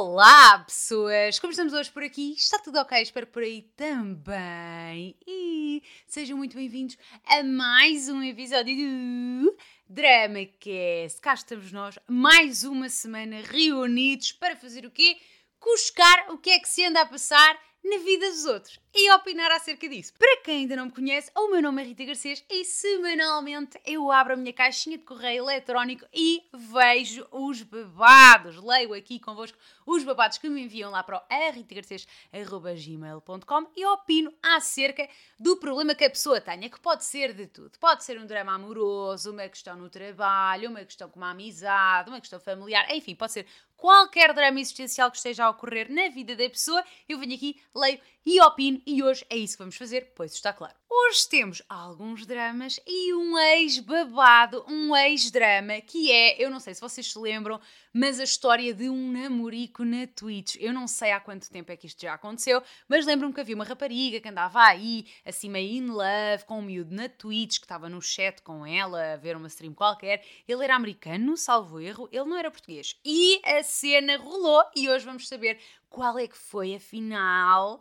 Olá, pessoas! Como estamos hoje por aqui? Está tudo ok? Espero por aí também. E sejam muito bem-vindos a mais um episódio do DramaCast. Cá estamos nós, mais uma semana reunidos para fazer o quê? Cuscar o que é que se anda a passar na vida dos outros e opinar acerca disso. Para quem ainda não me conhece, o meu nome é Rita Garcês e semanalmente eu abro a minha caixinha de correio eletrónico e vejo os babados. Leio aqui convosco os babados que me enviam lá para o ritagarcês.gmail.com e opino acerca do problema que a pessoa tenha, que pode ser de tudo. Pode ser um drama amoroso, uma questão no trabalho, uma questão com uma amizade, uma questão familiar, enfim, pode ser qualquer drama existencial que esteja a ocorrer na vida da pessoa. Eu venho aqui, leio e opino e hoje é isso que vamos fazer, pois está claro. Hoje temos alguns dramas e um ex-babado, um ex-drama, que é, eu não sei se vocês se lembram, mas a história de um namorico na Twitch. Eu não sei há quanto tempo é que isto já aconteceu, mas lembro-me que havia uma rapariga que andava aí, assim meio in love, com um miúdo na Twitch, que estava no chat com ela, a ver uma stream qualquer. Ele era americano, salvo erro, ele não era português. E a cena rolou e hoje vamos saber qual é que foi, afinal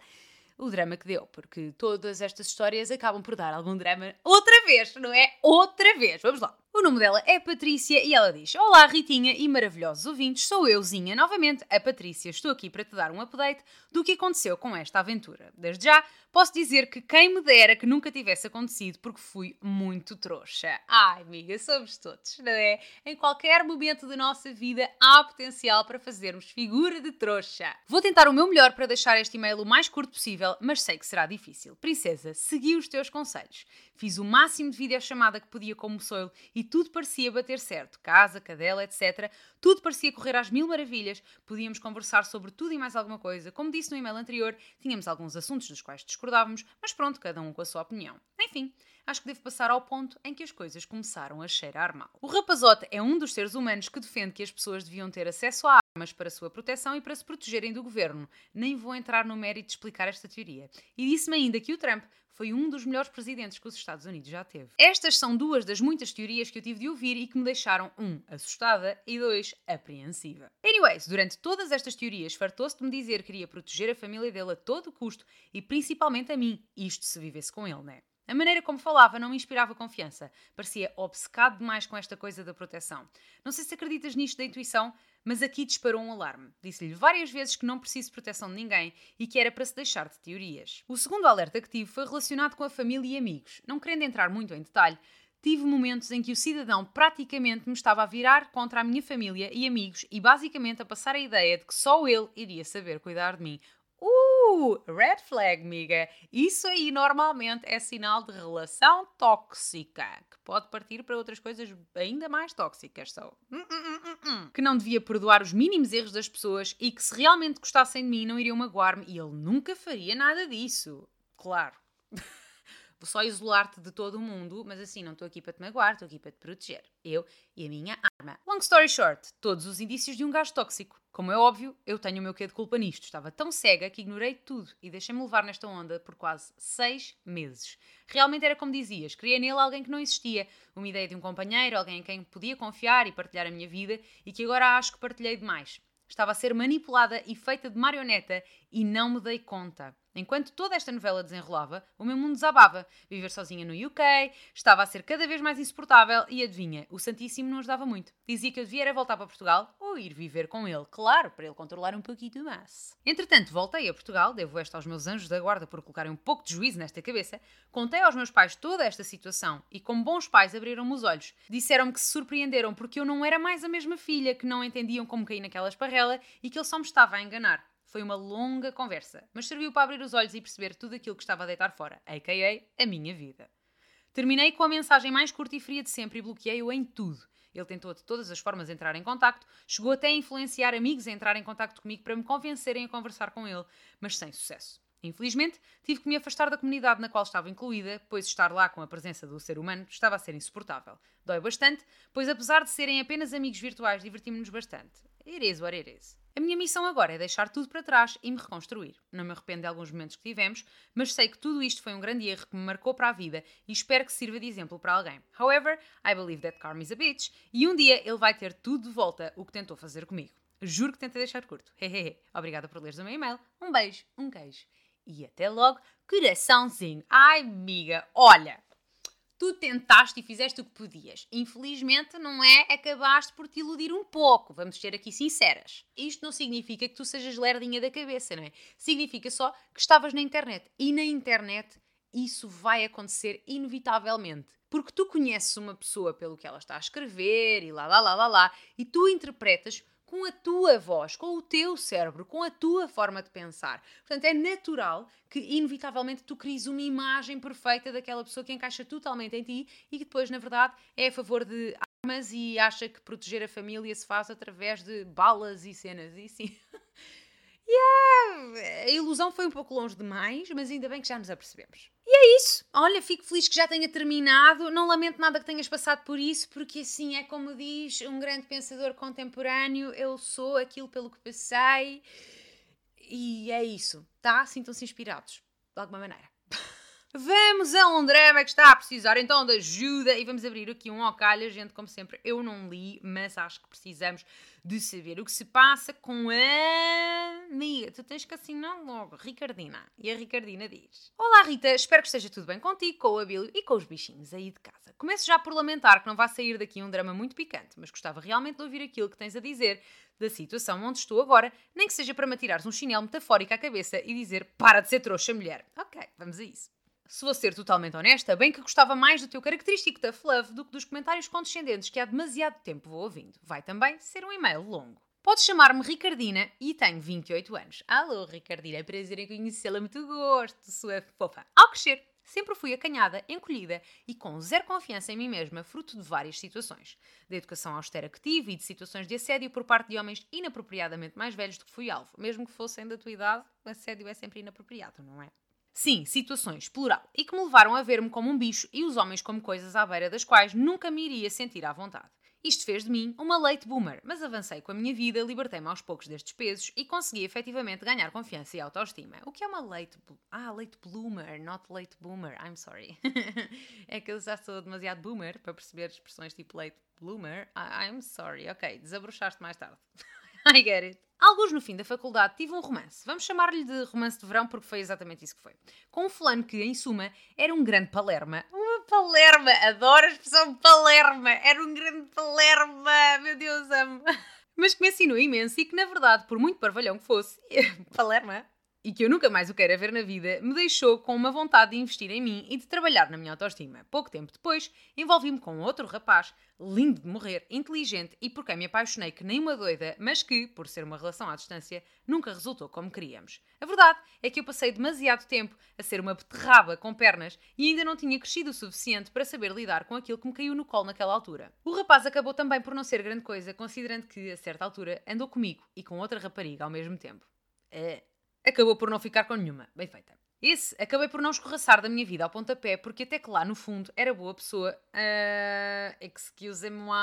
o drama que deu, porque todas estas histórias acabam por dar algum drama outra vez, não é? Outra vez. Vamos lá. O nome dela é Patrícia e ela diz: Olá, Ritinha e maravilhosos ouvintes, sou euzinha novamente, a Patrícia. Estou aqui para te dar um update do que aconteceu com esta aventura. Desde já, posso dizer que quem me dera que nunca tivesse acontecido, porque fui muito trouxa. Ai, amiga, somos todos, não é? Em qualquer momento da nossa vida há potencial para fazermos figura de trouxa. Vou tentar o meu melhor para deixar este e-mail o mais curto possível, mas sei que será difícil. Princesa, segui os teus conselhos. Fiz o máximo de videochamada que podia como soil e tudo parecia bater certo. Casa, cadela, etc. Tudo parecia correr às mil maravilhas. Podíamos conversar sobre tudo e mais alguma coisa. Como disse no e-mail anterior, tínhamos alguns assuntos dos quais discordávamos, mas pronto, cada um com a sua opinião. Enfim, acho que devo passar ao ponto em que as coisas começaram a cheirar mal. O rapazote é um dos seres humanos que defende que as pessoas deviam ter acesso a armas para sua proteção e para se protegerem do governo. Nem vou entrar no mérito de explicar esta teoria. E disse-me ainda que o Trump foi um dos melhores presidentes que os Estados Unidos já teve. Estas são duas das muitas teorias que eu tive de ouvir e que me deixaram, um, assustada e dois, apreensiva. Anyways, durante todas estas teorias, fartou-se de me dizer que queria proteger a família dele a todo custo e principalmente a mim, isto se vivesse com ele, né? A maneira como falava não me inspirava confiança. Parecia obcecado demais com esta coisa da proteção. Não sei se acreditas nisto da intuição, mas aqui disparou um alarme. Disse-lhe várias vezes que não preciso de proteção de ninguém e que era para se deixar de teorias. O segundo alerta que tive foi relacionado com a família e amigos. Não querendo entrar muito em detalhe, tive momentos em que o cidadão praticamente me estava a virar contra a minha família e amigos e basicamente a passar a ideia de que só ele iria saber cuidar de mim. Uh, red flag, miga. Isso aí normalmente é sinal de relação tóxica, que pode partir para outras coisas ainda mais tóxicas. Hum, hum, hum, que não devia perdoar os mínimos erros das pessoas e que se realmente gostassem de mim não iriam magoar-me e ele nunca faria nada disso. Claro. Vou só isolar-te de todo o mundo, mas assim, não estou aqui para te magoar, estou aqui para te proteger. Eu e a minha arma. Long story short, todos os indícios de um gajo tóxico. Como é óbvio, eu tenho o meu quê de culpa nisto. Estava tão cega que ignorei tudo e deixei-me levar nesta onda por quase seis meses. Realmente era como dizias, queria nele alguém que não existia, uma ideia de um companheiro, alguém em quem podia confiar e partilhar a minha vida e que agora acho que partilhei demais. Estava a ser manipulada e feita de marioneta e não me dei conta. Enquanto toda esta novela desenrolava, o meu mundo desabava. Viver sozinha no UK estava a ser cada vez mais insuportável e adivinha, o Santíssimo não ajudava muito. Dizia que eu devia era voltar para Portugal ou ir viver com ele, claro, para ele controlar um pouquinho mais. Entretanto, voltei a Portugal, devo esta aos meus anjos da guarda por colocarem um pouco de juízo nesta cabeça, contei aos meus pais toda esta situação e, como bons pais, abriram-me os olhos. Disseram-me que se surpreenderam porque eu não era mais a mesma filha, que não entendiam como caí naquela esparrela e que ele só me estava a enganar. Foi uma longa conversa, mas serviu para abrir os olhos e perceber tudo aquilo que estava a deitar fora, a.k.a. a minha vida. Terminei com a mensagem mais curta e fria de sempre e bloqueei-o em tudo. Ele tentou de todas as formas entrar em contacto, chegou até a influenciar amigos a entrar em contacto comigo para me convencerem a conversar com ele, mas sem sucesso. Infelizmente, tive que me afastar da comunidade na qual estava incluída, pois estar lá com a presença do ser humano estava a ser insuportável. Dói bastante, pois apesar de serem apenas amigos virtuais, divertimos-nos bastante. It is what it is. A minha missão agora é deixar tudo para trás e me reconstruir. Não me arrependo de alguns momentos que tivemos, mas sei que tudo isto foi um grande erro que me marcou para a vida e espero que sirva de exemplo para alguém. However, I believe that karma is a bitch e um dia ele vai ter tudo de volta o que tentou fazer comigo. Juro que tentei deixar curto. Hehehe. Obrigada por leres o meu e-mail. Um beijo, um queijo. E até logo, coraçãozinho. Ai, amiga, olha, tu tentaste e fizeste o que podias. Infelizmente, não é? Acabaste por te iludir um pouco. Vamos ser aqui sinceras. Isto não significa que tu sejas lerdinha da cabeça, não é? Significa só que estavas na internet. E na internet isso vai acontecer inevitavelmente. Porque tu conheces uma pessoa pelo que ela está a escrever e lá, lá, lá, lá, lá, e tu interpretas com a tua voz, com o teu cérebro, com a tua forma de pensar. Portanto, é natural que, inevitavelmente, tu cries uma imagem perfeita daquela pessoa que encaixa totalmente em ti e que depois, na verdade, é a favor de armas e acha que proteger a família se faz através de balas e cenas. E sim. Yeah, a ilusão foi um pouco longe demais, mas ainda bem que já nos apercebemos. E é isso. Olha, fico feliz que já tenha terminado. Não lamento nada que tenhas passado por isso, porque assim é como diz um grande pensador contemporâneo: eu sou aquilo pelo que passei. E é isso, tá? Sintam-se inspirados, de alguma maneira. Vamos a um drama que está a precisar então de ajuda e vamos abrir aqui um ocalha, gente, como sempre, eu não li, mas acho que precisamos de saber o que se passa com a amiga. Tu tens que assinar logo, Ricardina. E a Ricardina diz: Olá Rita, espero que esteja tudo bem contigo, com o Abílio e com os bichinhos aí de casa. Começo já por lamentar que não vá sair daqui um drama muito picante, mas gostava realmente de ouvir aquilo que tens a dizer da situação onde estou agora, nem que seja para me atirares um chinelo metafórico à cabeça e dizer para de ser trouxa mulher. Ok, vamos a isso. Se vou ser totalmente honesta, bem que gostava mais do teu característico tough love do que dos comentários condescendentes que há demasiado tempo vou ouvindo. Vai também ser um e-mail longo. Podes chamar-me Ricardina e tenho 28 anos. Alô, Ricardina, é prazer em conhecê-la, muito gosto, sua fofa. Ao crescer, sempre fui acanhada, encolhida e com zero confiança em mim mesma, fruto de várias situações. Da educação austera que tive e de situações de assédio por parte de homens inapropriadamente mais velhos do que fui alvo. Mesmo que fossem da tua idade, o assédio é sempre inapropriado, não é? Sim, situações, plural, e que me levaram a ver-me como um bicho e os homens como coisas à beira das quais nunca me iria sentir à vontade. Isto fez de mim uma late boomer, mas avancei com a minha vida, libertei-me aos poucos destes pesos e consegui efetivamente ganhar confiança e autoestima. O que é uma late... Ah, late bloomer, not late boomer, I'm sorry. é que eu já sou demasiado boomer para perceber expressões tipo late bloomer. I'm sorry, ok, desabrochaste mais tarde. I get it. Alguns no fim da faculdade tive um romance. Vamos chamar-lhe de romance de verão porque foi exatamente isso que foi. Com um fulano que, em suma, era um grande palerma. Uma palerma! Adoro a expressão palerma! Era um grande palerma! Meu Deus, amo! Mas que me ensinou imenso e que, na verdade, por muito parvalhão que fosse, palerma, e que eu nunca mais o queira ver na vida, me deixou com uma vontade de investir em mim e de trabalhar na minha autoestima. Pouco tempo depois, envolvi-me com outro rapaz, lindo de morrer, inteligente e por quem me apaixonei que nem uma doida, mas que, por ser uma relação à distância, nunca resultou como queríamos. A verdade é que eu passei demasiado tempo a ser uma beterraba com pernas e ainda não tinha crescido o suficiente para saber lidar com aquilo que me caiu no colo naquela altura. O rapaz acabou também por não ser grande coisa, considerando que, a certa altura, andou comigo e com outra rapariga ao mesmo tempo. É acabou por não ficar com nenhuma. Bem feita. Esse acabei por não escorraçar da minha vida ao pontapé, porque até que lá no fundo era boa pessoa. Uh, Excuse-moi.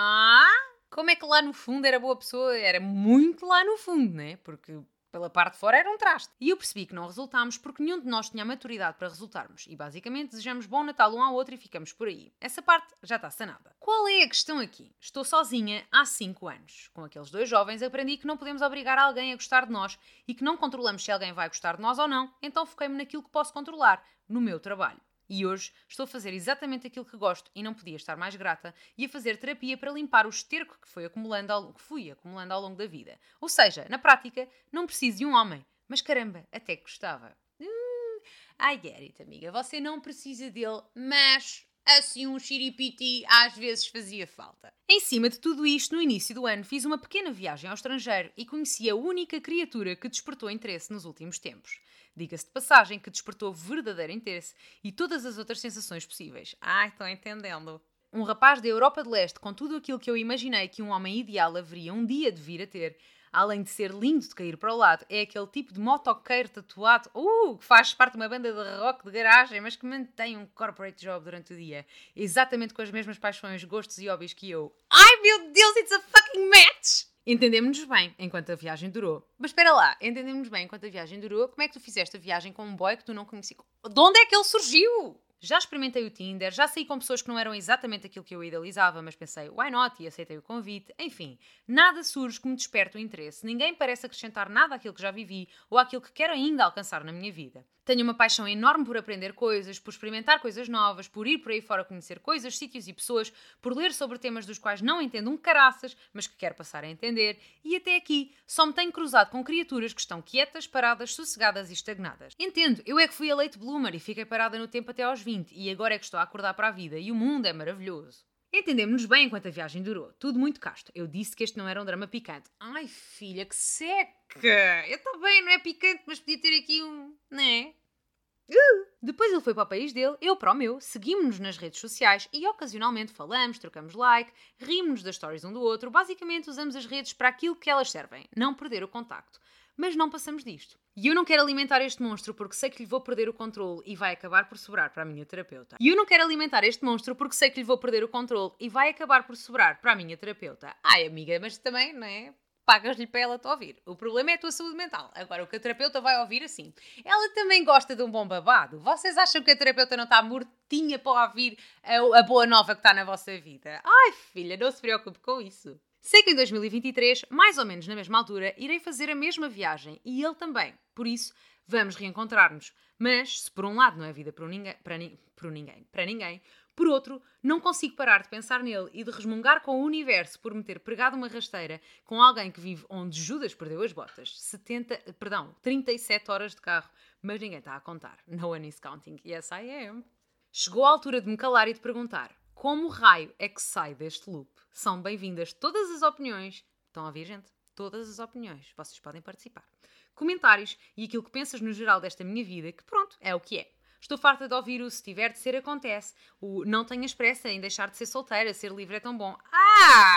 Como é que lá no fundo era boa pessoa? Era muito lá no fundo, né? Porque pela parte de fora era um traste. E eu percebi que não resultámos porque nenhum de nós tinha a maturidade para resultarmos. E basicamente desejamos bom Natal um ao outro e ficamos por aí. Essa parte já está sanada. Qual é a questão aqui? Estou sozinha há 5 anos. Com aqueles dois jovens aprendi que não podemos obrigar alguém a gostar de nós e que não controlamos se alguém vai gostar de nós ou não, então foquei-me naquilo que posso controlar, no meu trabalho. E hoje estou a fazer exatamente aquilo que gosto e não podia estar mais grata e a fazer terapia para limpar o esterco que, foi acumulando ao, que fui acumulando ao longo da vida. Ou seja, na prática, não preciso de um homem. Mas caramba, até que gostava. Uh, I get it, amiga. Você não precisa dele, mas assim um xiripiti às vezes fazia falta. Em cima de tudo isto, no início do ano fiz uma pequena viagem ao estrangeiro e conheci a única criatura que despertou interesse nos últimos tempos. Diga-se de passagem que despertou verdadeiro interesse e todas as outras sensações possíveis. Ai, estão entendendo. Um rapaz da Europa de Leste com tudo aquilo que eu imaginei que um homem ideal haveria um dia de vir a ter, além de ser lindo de cair para o lado, é aquele tipo de motoqueiro tatuado, uh, que faz parte de uma banda de rock de garagem, mas que mantém um corporate job durante o dia, exatamente com as mesmas paixões, gostos e hobbies que eu. Ai meu Deus, it's a fucking match! Entendemos-nos bem enquanto a viagem durou. Mas espera lá, entendemos bem enquanto a viagem durou. Como é que tu fizeste a viagem com um boy que tu não conhecia? De onde é que ele surgiu? Já experimentei o Tinder, já saí com pessoas que não eram exatamente aquilo que eu idealizava, mas pensei, why not? E aceitei o convite. Enfim, nada surge que me desperte o interesse. Ninguém parece acrescentar nada àquilo que já vivi ou àquilo que quero ainda alcançar na minha vida. Tenho uma paixão enorme por aprender coisas, por experimentar coisas novas, por ir por aí fora conhecer coisas, sítios e pessoas, por ler sobre temas dos quais não entendo um caraças, mas que quero passar a entender. E até aqui só me tenho cruzado com criaturas que estão quietas, paradas, sossegadas e estagnadas. Entendo, eu é que fui a late bloomer e fiquei parada no tempo até aos 20 e agora é que estou a acordar para a vida e o mundo é maravilhoso. Entendemos-nos bem enquanto a viagem durou. Tudo muito casto. Eu disse que este não era um drama picante. Ai, filha, que seca! Eu bem, não é picante, mas podia ter aqui um. né? Uh! Depois ele foi para o país dele, eu para o meu, seguimos-nos nas redes sociais e ocasionalmente falamos, trocamos like, rimos-nos das stories um do outro. Basicamente usamos as redes para aquilo que elas servem, não perder o contacto. Mas não passamos disto. E eu não quero alimentar este monstro porque sei que lhe vou perder o controle e vai acabar por sobrar para a minha terapeuta. E eu não quero alimentar este monstro porque sei que lhe vou perder o controle e vai acabar por sobrar para a minha terapeuta. Ai, amiga, mas também, não é? Pagas-lhe para ela te ouvir. O problema é a tua saúde mental. Agora, o que a terapeuta vai ouvir assim. Ela também gosta de um bom babado. Vocês acham que a terapeuta não está mortinha para ouvir a, a boa nova que está na vossa vida? Ai, filha, não se preocupe com isso. Sei que em 2023, mais ou menos na mesma altura, irei fazer a mesma viagem e ele também. Por isso, vamos reencontrar-nos. Mas, se por um lado não é vida para ninguém, para, ni para ninguém, para ninguém, por outro, não consigo parar de pensar nele e de resmungar com o universo por me ter pregado uma rasteira com alguém que vive onde Judas perdeu as botas. 70, perdão, 37 horas de carro, mas ninguém está a contar. No one is counting. Yes, I am. Chegou a altura de me calar e de perguntar: como raio é que sai deste loop? São bem-vindas todas as opiniões. Estão a ouvir, gente? Todas as opiniões. Vocês podem participar. Comentários e aquilo que pensas no geral desta minha vida, que pronto, é o que é. Estou farta de ouvir o se tiver de ser acontece. O não tenhas pressa em deixar de ser solteira, ser livre é tão bom. Ah!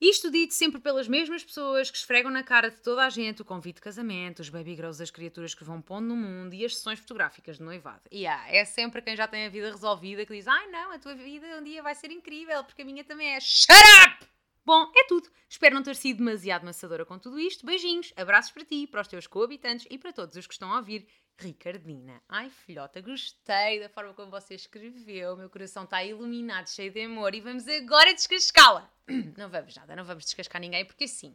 Isto dito sempre pelas mesmas pessoas que esfregam na cara de toda a gente o convite de casamento, os baby girls das criaturas que vão pondo no mundo e as sessões fotográficas de noivado. E yeah, é sempre quem já tem a vida resolvida que diz: ai não, a tua vida um dia vai ser incrível, porque a minha também é. Shut up! Bom, é tudo. Espero não ter sido demasiado maçadora com tudo isto. Beijinhos, abraços para ti, para os teus co-habitantes e para todos os que estão a ouvir. Ricardina. Ai, filhota, gostei da forma como você escreveu. Meu coração está iluminado, cheio de amor. E vamos agora descascá-la. Não vamos nada, não vamos descascar ninguém, porque assim.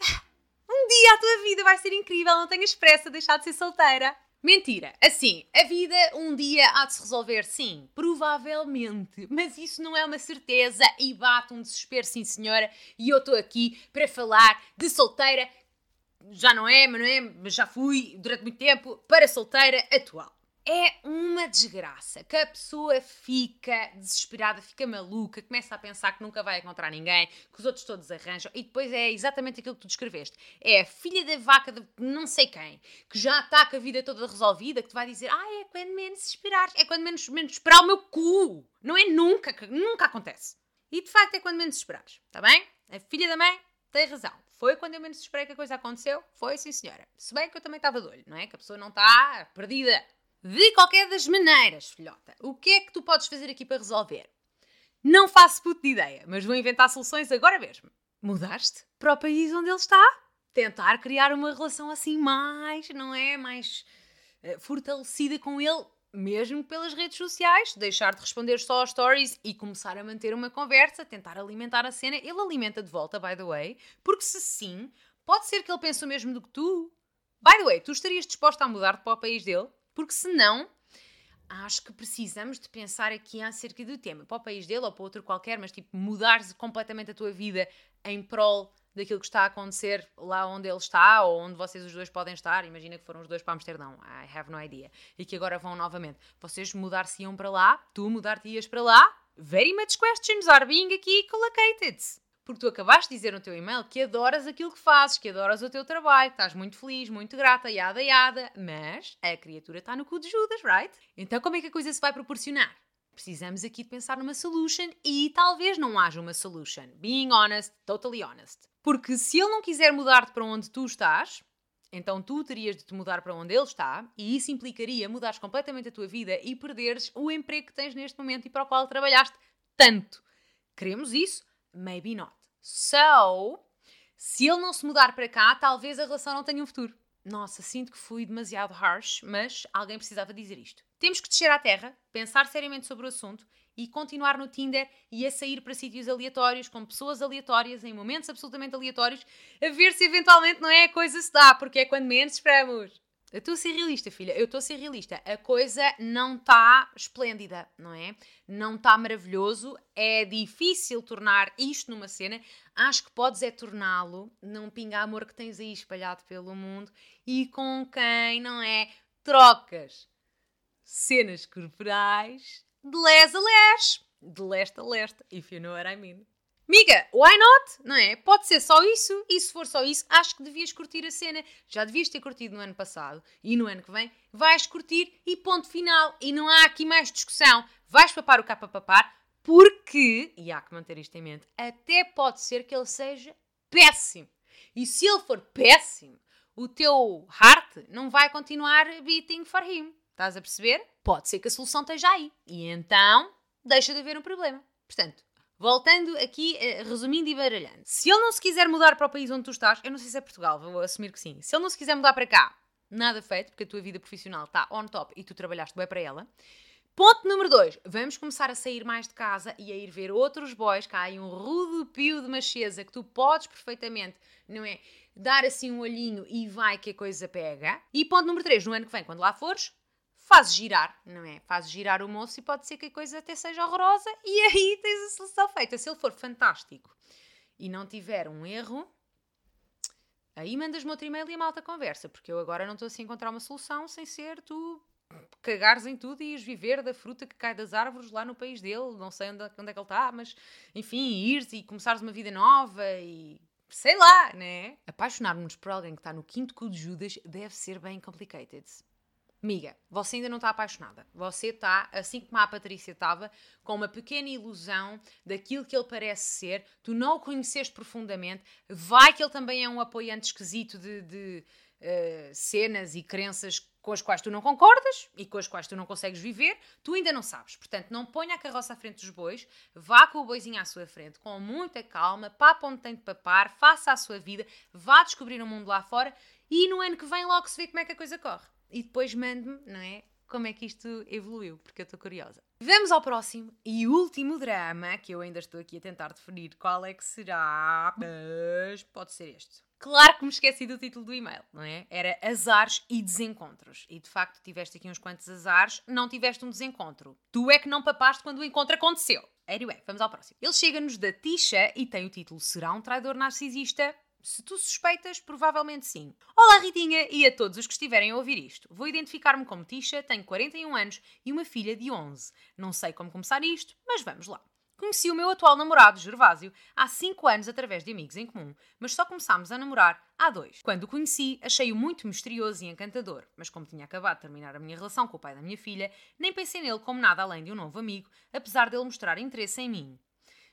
Um dia a tua vida vai ser incrível, não tenhas pressa de deixar de ser solteira. Mentira. Assim, a vida um dia há de se resolver, sim, provavelmente, mas isso não é uma certeza e bate um desespero, sim senhora, e eu estou aqui para falar de solteira já não é, mas não é, mas já fui durante muito tempo para solteira atual. É uma desgraça que a pessoa fica desesperada, fica maluca, começa a pensar que nunca vai encontrar ninguém, que os outros todos arranjam, e depois é exatamente aquilo que tu descreveste. É a filha da vaca de não sei quem, que já está com a vida toda resolvida, que te vai dizer: Ah, é quando menos esperar, é quando menos, menos esperar o meu cu. Não é nunca, nunca acontece. E de facto é quando menos esperares, está bem? A filha da mãe tem razão. Foi quando eu menos esperei que a coisa aconteceu? Foi, sim, senhora. Se bem que eu também estava de olho, não é? Que a pessoa não está perdida. De qualquer das maneiras, filhota, o que é que tu podes fazer aqui para resolver? Não faço puto de ideia, mas vou inventar soluções agora mesmo. Mudaste para o país onde ele está? Tentar criar uma relação assim mais, não é? Mais uh, fortalecida com ele mesmo pelas redes sociais, deixar de responder só aos stories e começar a manter uma conversa, tentar alimentar a cena. Ele alimenta de volta, by the way, porque se sim, pode ser que ele pense o mesmo do que tu. By the way, tu estarias disposta a mudar-te para o país dele? Porque se não, acho que precisamos de pensar aqui acerca do tema, para o país dele ou para outro qualquer, mas tipo, mudar completamente a tua vida em prol daquilo que está a acontecer lá onde ele está ou onde vocês os dois podem estar. Imagina que foram os dois para Amsterdão. I have no idea. E que agora vão novamente. Vocês mudar-se-iam para lá? Tu mudar-te-ias para lá? Very much questions are being aqui collocated. Porque tu acabaste de dizer no teu e-mail que adoras aquilo que fazes, que adoras o teu trabalho, estás muito feliz, muito grata, yada yada, mas a criatura está no cu de Judas, right? Então como é que a coisa se vai proporcionar? Precisamos aqui de pensar numa solution e talvez não haja uma solution. Being honest, totally honest. Porque se ele não quiser mudar-te para onde tu estás, então tu terias de te mudar para onde ele está, e isso implicaria mudares completamente a tua vida e perderes o emprego que tens neste momento e para o qual trabalhaste tanto. Queremos isso? Maybe not. So, se ele não se mudar para cá, talvez a relação não tenha um futuro. Nossa, sinto que fui demasiado harsh, mas alguém precisava dizer isto. Temos que descer à terra, pensar seriamente sobre o assunto e continuar no Tinder e a sair para sítios aleatórios, com pessoas aleatórias, em momentos absolutamente aleatórios, a ver se eventualmente não é a coisa se dá, porque é quando menos esperamos. Eu estou a ser realista, filha. Eu estou a ser realista. A coisa não está esplêndida, não é? Não está maravilhoso. É difícil tornar isto numa cena. Acho que podes é torná-lo num pinga-amor que tens aí espalhado pelo mundo e com quem, não é? Trocas cenas corporais de les a les. De leste a leste, if you know what I mean. Miga, why not? Não é? Pode ser só isso, e se for só isso, acho que devias curtir a cena. Já devias ter curtido no ano passado e no ano que vem vais curtir e ponto final. E não há aqui mais discussão. Vais papar o capa papar, porque, e há que manter isto em mente, até pode ser que ele seja péssimo. E se ele for péssimo, o teu heart não vai continuar beating for him. Estás a perceber? Pode ser que a solução esteja aí. E então deixa de haver um problema. Portanto, Voltando aqui, eh, resumindo e baralhando. Se ele não se quiser mudar para o país onde tu estás, eu não sei se é Portugal, vou assumir que sim. Se ele não se quiser mudar para cá, nada feito, porque a tua vida profissional está on top e tu trabalhaste bem para ela. Ponto número 2. Vamos começar a sair mais de casa e a ir ver outros boys. Cá há aí um rudo pio de macheza que tu podes perfeitamente, não é? Dar assim um olhinho e vai que a coisa pega. E ponto número 3. No ano que vem, quando lá fores, fazes girar, não é? Fazes girar o moço e pode ser que a coisa até seja horrorosa e aí tens a solução feita. Se ele for fantástico e não tiver um erro, aí mandas-me outro e-mail e a malta conversa, porque eu agora não estou assim a encontrar uma solução sem ser tu cagares em tudo e ires viver da fruta que cai das árvores lá no país dele, não sei onde, onde é que ele está, mas enfim, ires e começares uma vida nova e sei lá, né? Apaixonar-nos por alguém que está no quinto cu de Judas deve ser bem complicated. Miga, você ainda não está apaixonada. Você está, assim como a Patrícia estava, com uma pequena ilusão daquilo que ele parece ser. Tu não o conheceste profundamente. Vai que ele também é um apoiante esquisito de, de uh, cenas e crenças com as quais tu não concordas e com as quais tu não consegues viver. Tu ainda não sabes. Portanto, não ponha a carroça à frente dos bois. Vá com o boizinho à sua frente, com muita calma. Papa onde tem de papar. Faça a sua vida. Vá descobrir o mundo lá fora. E no ano que vem logo se vê como é que a coisa corre e depois mande-me, não é? Como é que isto evoluiu, porque eu estou curiosa. Vamos ao próximo e último drama, que eu ainda estou aqui a tentar definir qual é que será, mas pode ser este. Claro que me esqueci do título do e-mail, não é? Era azares e desencontros. E de facto tiveste aqui uns quantos azares, não tiveste um desencontro. Tu é que não papaste quando o encontro aconteceu. Anyway, vamos ao próximo. Ele chega-nos da Tisha e tem o título Será um traidor narcisista? Se tu suspeitas, provavelmente sim. Olá Ritinha e a todos os que estiverem a ouvir isto. Vou identificar-me como Tisha, tenho 41 anos e uma filha de 11. Não sei como começar isto, mas vamos lá. Conheci o meu atual namorado, Gervásio, há 5 anos através de amigos em comum, mas só começámos a namorar há 2. Quando o conheci, achei-o muito misterioso e encantador, mas como tinha acabado de terminar a minha relação com o pai da minha filha, nem pensei nele como nada além de um novo amigo, apesar dele mostrar interesse em mim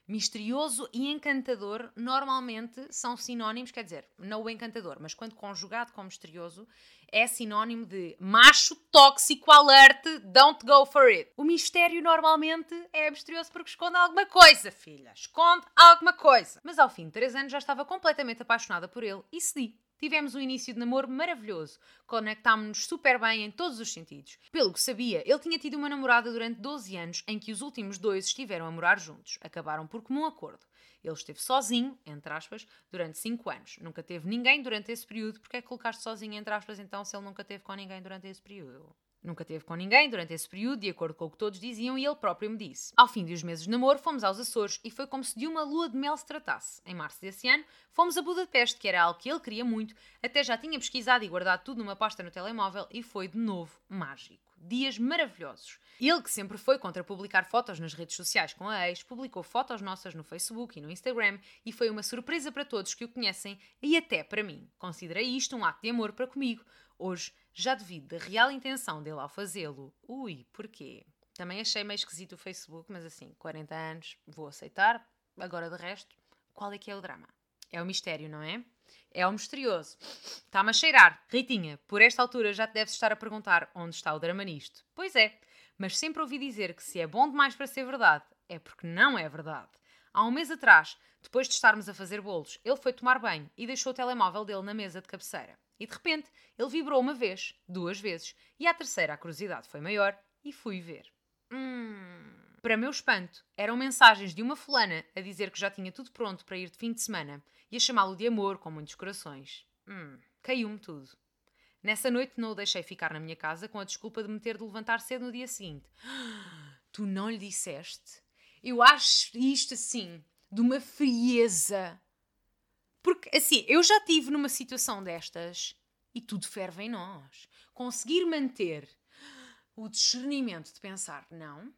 misterioso e encantador normalmente são sinónimos, quer dizer, não o encantador, mas quando conjugado com misterioso, é sinónimo de macho tóxico alert, don't go for it. O mistério normalmente é misterioso porque esconde alguma coisa, filha. Esconde alguma coisa. Mas ao fim de três anos já estava completamente apaixonada por ele e cedi. Tivemos um início de namoro maravilhoso, conectámos-nos super bem em todos os sentidos. Pelo que sabia, ele tinha tido uma namorada durante 12 anos em que os últimos dois estiveram a morar juntos. Acabaram por comum acordo. Ele esteve sozinho, entre aspas, durante 5 anos. Nunca teve ninguém durante esse período. Porque é que colocaste sozinho, entre aspas, então, se ele nunca teve com ninguém durante esse período? Nunca teve com ninguém durante esse período, de acordo com o que todos diziam, e ele próprio me disse. Ao fim de uns meses de namoro, fomos aos Açores e foi como se de uma lua de mel se tratasse. Em março desse ano, fomos a Budapeste, que era algo que ele queria muito, até já tinha pesquisado e guardado tudo numa pasta no telemóvel e foi de novo mágico. Dias maravilhosos. Ele, que sempre foi contra publicar fotos nas redes sociais com a ex, publicou fotos nossas no Facebook e no Instagram e foi uma surpresa para todos que o conhecem e até para mim. Considerei isto um ato de amor para comigo. Hoje já devido da real intenção dele ao fazê-lo, ui, porquê? Também achei meio esquisito o Facebook, mas assim, 40 anos, vou aceitar. Agora de resto, qual é que é o drama? É o mistério, não é? É o misterioso. Está-me a cheirar. Ritinha, por esta altura já te deves estar a perguntar onde está o drama nisto. Pois é, mas sempre ouvi dizer que se é bom demais para ser verdade, é porque não é verdade. Há um mês atrás, depois de estarmos a fazer bolos, ele foi tomar banho e deixou o telemóvel dele na mesa de cabeceira. E de repente, ele vibrou uma vez, duas vezes, e à terceira a curiosidade foi maior e fui ver. Hum. Para meu espanto, eram mensagens de uma fulana a dizer que já tinha tudo pronto para ir de fim de semana e a chamá-lo de amor com muitos corações. Hum. Caiu-me tudo. Nessa noite não o deixei ficar na minha casa com a desculpa de me ter de levantar cedo no dia seguinte. Tu não lhe disseste? Eu acho isto assim, de uma frieza. Porque assim, eu já tive numa situação destas e tudo ferve em nós. Conseguir manter o discernimento de pensar, não,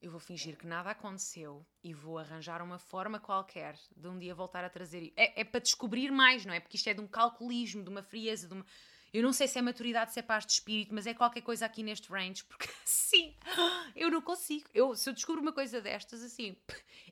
eu vou fingir que nada aconteceu e vou arranjar uma forma qualquer de um dia voltar a trazer. É, é para descobrir mais, não é? Porque isto é de um calculismo, de uma frieza, de uma eu não sei se é maturidade, se é paz de espírito, mas é qualquer coisa aqui neste range, porque sim, eu não consigo. Eu, se eu descubro uma coisa destas, assim,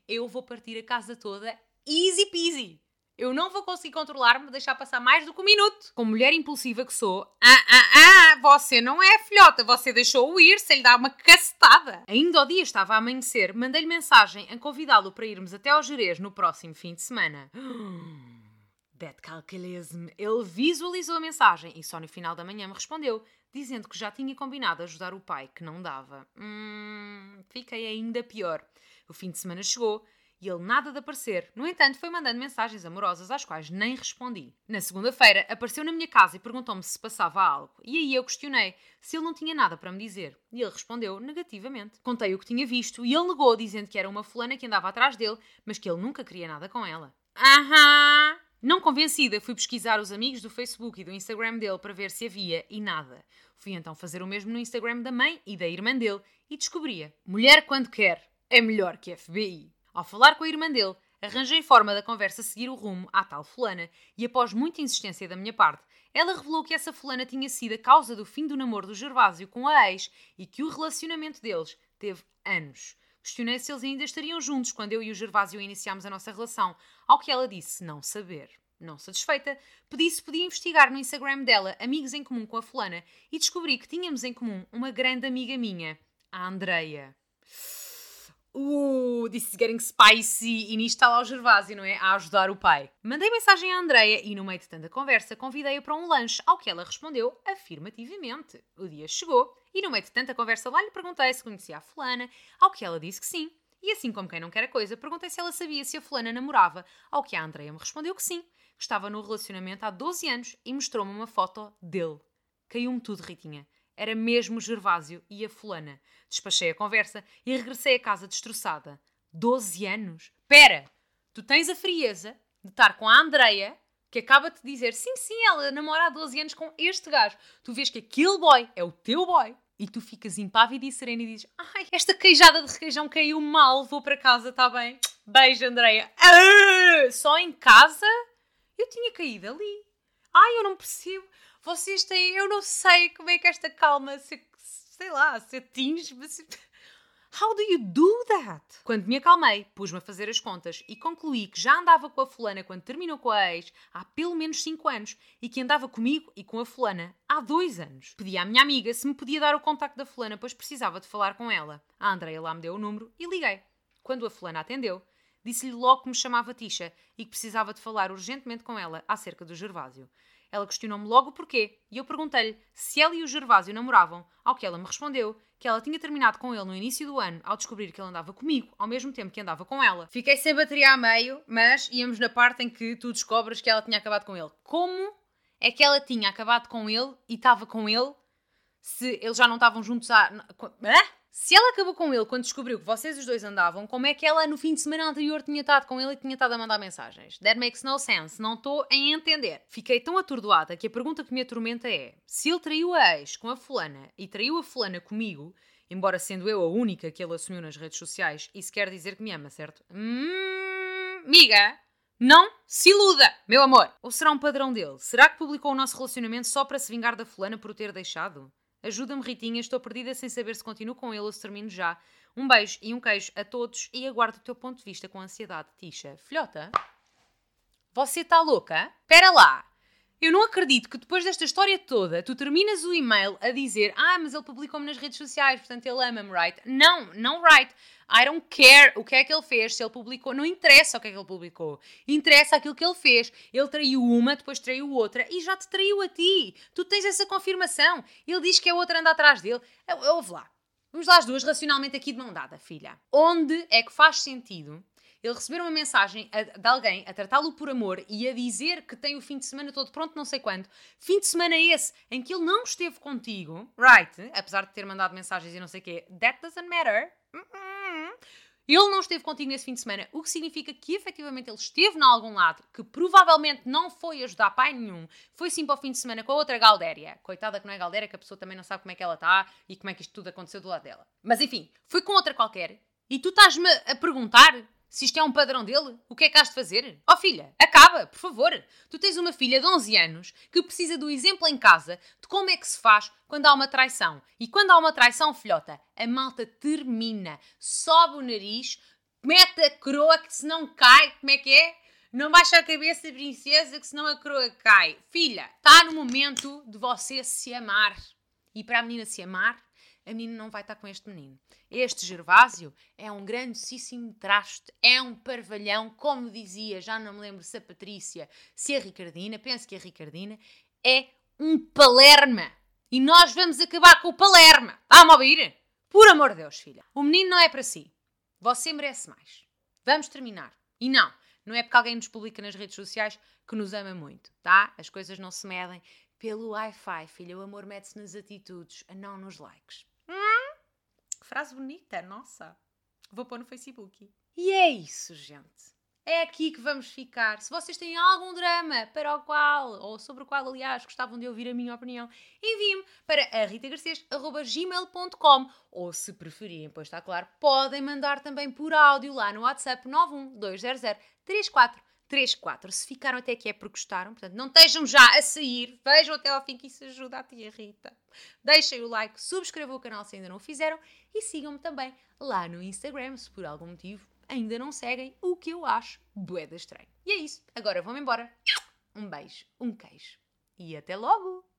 eu vou partir a casa toda easy peasy. Eu não vou conseguir controlar-me, deixar passar mais do que um minuto. Como mulher impulsiva que sou, ah, ah, ah, você não é filhota, você deixou-o ir sem lhe dar uma cacetada. Ainda ao dia estava a amanhecer, mandei-lhe mensagem a convidá-lo para irmos até ao Jerez no próximo fim de semana. That calculism. Ele visualizou a mensagem e só no final da manhã me respondeu, dizendo que já tinha combinado ajudar o pai, que não dava. Hum, fiquei ainda pior. O fim de semana chegou e ele nada de aparecer. No entanto, foi mandando mensagens amorosas às quais nem respondi. Na segunda-feira, apareceu na minha casa e perguntou-me se passava algo. E aí eu questionei se ele não tinha nada para me dizer. E ele respondeu negativamente. Contei o que tinha visto e ele negou, dizendo que era uma fulana que andava atrás dele, mas que ele nunca queria nada com ela. Aham! Não convencida, fui pesquisar os amigos do Facebook e do Instagram dele para ver se havia e nada. Fui então fazer o mesmo no Instagram da mãe e da irmã dele e descobria: mulher quando quer é melhor que FBI. Ao falar com a irmã dele, arranjei forma da conversa seguir o rumo à tal fulana e após muita insistência da minha parte, ela revelou que essa fulana tinha sido a causa do fim do namoro do Gervásio com a ex e que o relacionamento deles teve anos. Questionei se eles ainda estariam juntos quando eu e o Gervásio iniciámos a nossa relação, ao que ela disse não saber. Não satisfeita, pedi se podia investigar no Instagram dela amigos em comum com a fulana e descobri que tínhamos em comum uma grande amiga minha, a Andreia. Uh, this is getting spicy. E nisto está lá o Gervásio, não é? A ajudar o pai. Mandei mensagem à Andreia e, no meio de tanta conversa, convidei-a para um lanche, ao que ela respondeu afirmativamente. O dia chegou e, no meio de tanta conversa lá, lhe perguntei se conhecia a fulana, ao que ela disse que sim. E assim como quem não quer a coisa, perguntei se ela sabia se a fulana namorava, ao que a Andreia me respondeu que sim, que estava no relacionamento há 12 anos e mostrou-me uma foto dele. Caiu-me tudo, Ritinha. Era mesmo Gervásio e a fulana. Despachei a conversa e regressei a casa destroçada. Doze anos? Pera! Tu tens a frieza de estar com a Andreia, que acaba de dizer sim, sim, ela namora há 12 anos com este gajo. Tu vês que aquele boy é o teu boy. E tu ficas impávida e serena e dizes ai, esta queijada de requeijão caiu mal, vou para casa, está bem? Beijo, Andreia. Ah, só em casa? Eu tinha caído ali. Ai, eu não percebo vocês têm, eu não sei como é que esta calma se, sei lá, se atinge. Se... How do you do that? Quando me acalmei, pus-me a fazer as contas e concluí que já andava com a fulana quando terminou com a ex há pelo menos 5 anos e que andava comigo e com a fulana há 2 anos. Pedi à minha amiga se me podia dar o contacto da fulana, pois precisava de falar com ela. A Andrea lá me deu o número e liguei. Quando a fulana atendeu, disse-lhe logo que me chamava Tisha e que precisava de falar urgentemente com ela acerca do Gervásio. Ela questionou-me logo o porquê e eu perguntei-lhe se ela e o Gervásio namoravam, ao que ela me respondeu que ela tinha terminado com ele no início do ano ao descobrir que ele andava comigo ao mesmo tempo que andava com ela. Fiquei sem bateria a meio, mas íamos na parte em que tu descobres que ela tinha acabado com ele. Como é que ela tinha acabado com ele e estava com ele se eles já não estavam juntos há. Hã? Se ela acabou com ele quando descobriu que vocês os dois andavam, como é que ela no fim de semana anterior tinha estado com ele e tinha estado a mandar mensagens? That makes no sense. Não estou a entender. Fiquei tão atordoada que a pergunta que me atormenta é: se ele traiu a ex com a fulana e traiu a fulana comigo, embora sendo eu a única que ele assumiu nas redes sociais, isso quer dizer que me ama, certo? Hum, miga, não se iluda, meu amor. Ou será um padrão dele? Será que publicou o nosso relacionamento só para se vingar da fulana por o ter deixado? Ajuda-me, Ritinha, estou perdida sem saber se continuo com ele ou se termino já. Um beijo e um queijo a todos e aguardo o teu ponto de vista com ansiedade, Tisha. Filhota, você está louca? Pera lá! Eu não acredito que depois desta história toda tu terminas o e-mail a dizer Ah, mas ele publicou-me nas redes sociais, portanto ele ama-me, right? Não, não right. I don't care o que é que ele fez, se ele publicou, não interessa o que é que ele publicou. Interessa aquilo que ele fez. Ele traiu uma, depois traiu outra e já te traiu a ti. Tu tens essa confirmação. Ele diz que a outra anda atrás dele. Ouve lá. Vamos lá as duas racionalmente aqui de mão dada, filha. Onde é que faz sentido ele receber uma mensagem de alguém a tratá-lo por amor e a dizer que tem o fim de semana todo pronto, não sei quando. Fim de semana esse em que ele não esteve contigo, right? Apesar de ter mandado mensagens e não sei o quê, that doesn't matter. Ele não esteve contigo nesse fim de semana, o que significa que efetivamente ele esteve em algum lado, que provavelmente não foi ajudar pai nenhum, foi sim para o fim de semana com a outra Galdéria. Coitada que não é Galdéria, que a pessoa também não sabe como é que ela está e como é que isto tudo aconteceu do lado dela. Mas enfim, foi com outra qualquer. E tu estás-me a perguntar se isto é um padrão dele, o que é que has de fazer? Oh filha, acaba, por favor. Tu tens uma filha de 11 anos que precisa do exemplo em casa de como é que se faz quando há uma traição. E quando há uma traição, filhota, a malta termina, sobe o nariz, mete a coroa que se não cai, como é que é? Não baixa a cabeça, princesa, que senão a coroa cai. Filha, está no momento de você se amar. E para a menina se amar, a menina não vai estar com este menino. Este Gervásio é um grandíssimo traste, é um parvalhão, como dizia, já não me lembro se a Patrícia, se a Ricardina, penso que a Ricardina, é um palerma. E nós vamos acabar com o palerma. Está-me a ouvir? Por amor de Deus, filha. O menino não é para si. Você merece mais. Vamos terminar. E não, não é porque alguém nos publica nas redes sociais que nos ama muito, tá? As coisas não se medem pelo Wi-Fi, filha. O amor mede-se nas atitudes, não nos likes. Frase bonita, nossa. Vou pôr no Facebook. E é isso, gente. É aqui que vamos ficar. Se vocês têm algum drama para o qual, ou sobre o qual, aliás, gostavam de ouvir a minha opinião, enviem-me para ritagarcês.gmail.com ou, se preferirem, pois está claro, podem mandar também por áudio lá no WhatsApp 91200 34 34. Se ficaram até aqui é porque gostaram, portanto, não estejam já a sair, vejam até ao fim que isso ajuda a tia Rita. Deixem o like, subscrevam o canal se ainda não o fizeram e sigam-me também lá no Instagram, se por algum motivo ainda não seguem, o que eu acho boeda estranho. E é isso, agora vou-me embora. Um beijo, um queijo e até logo!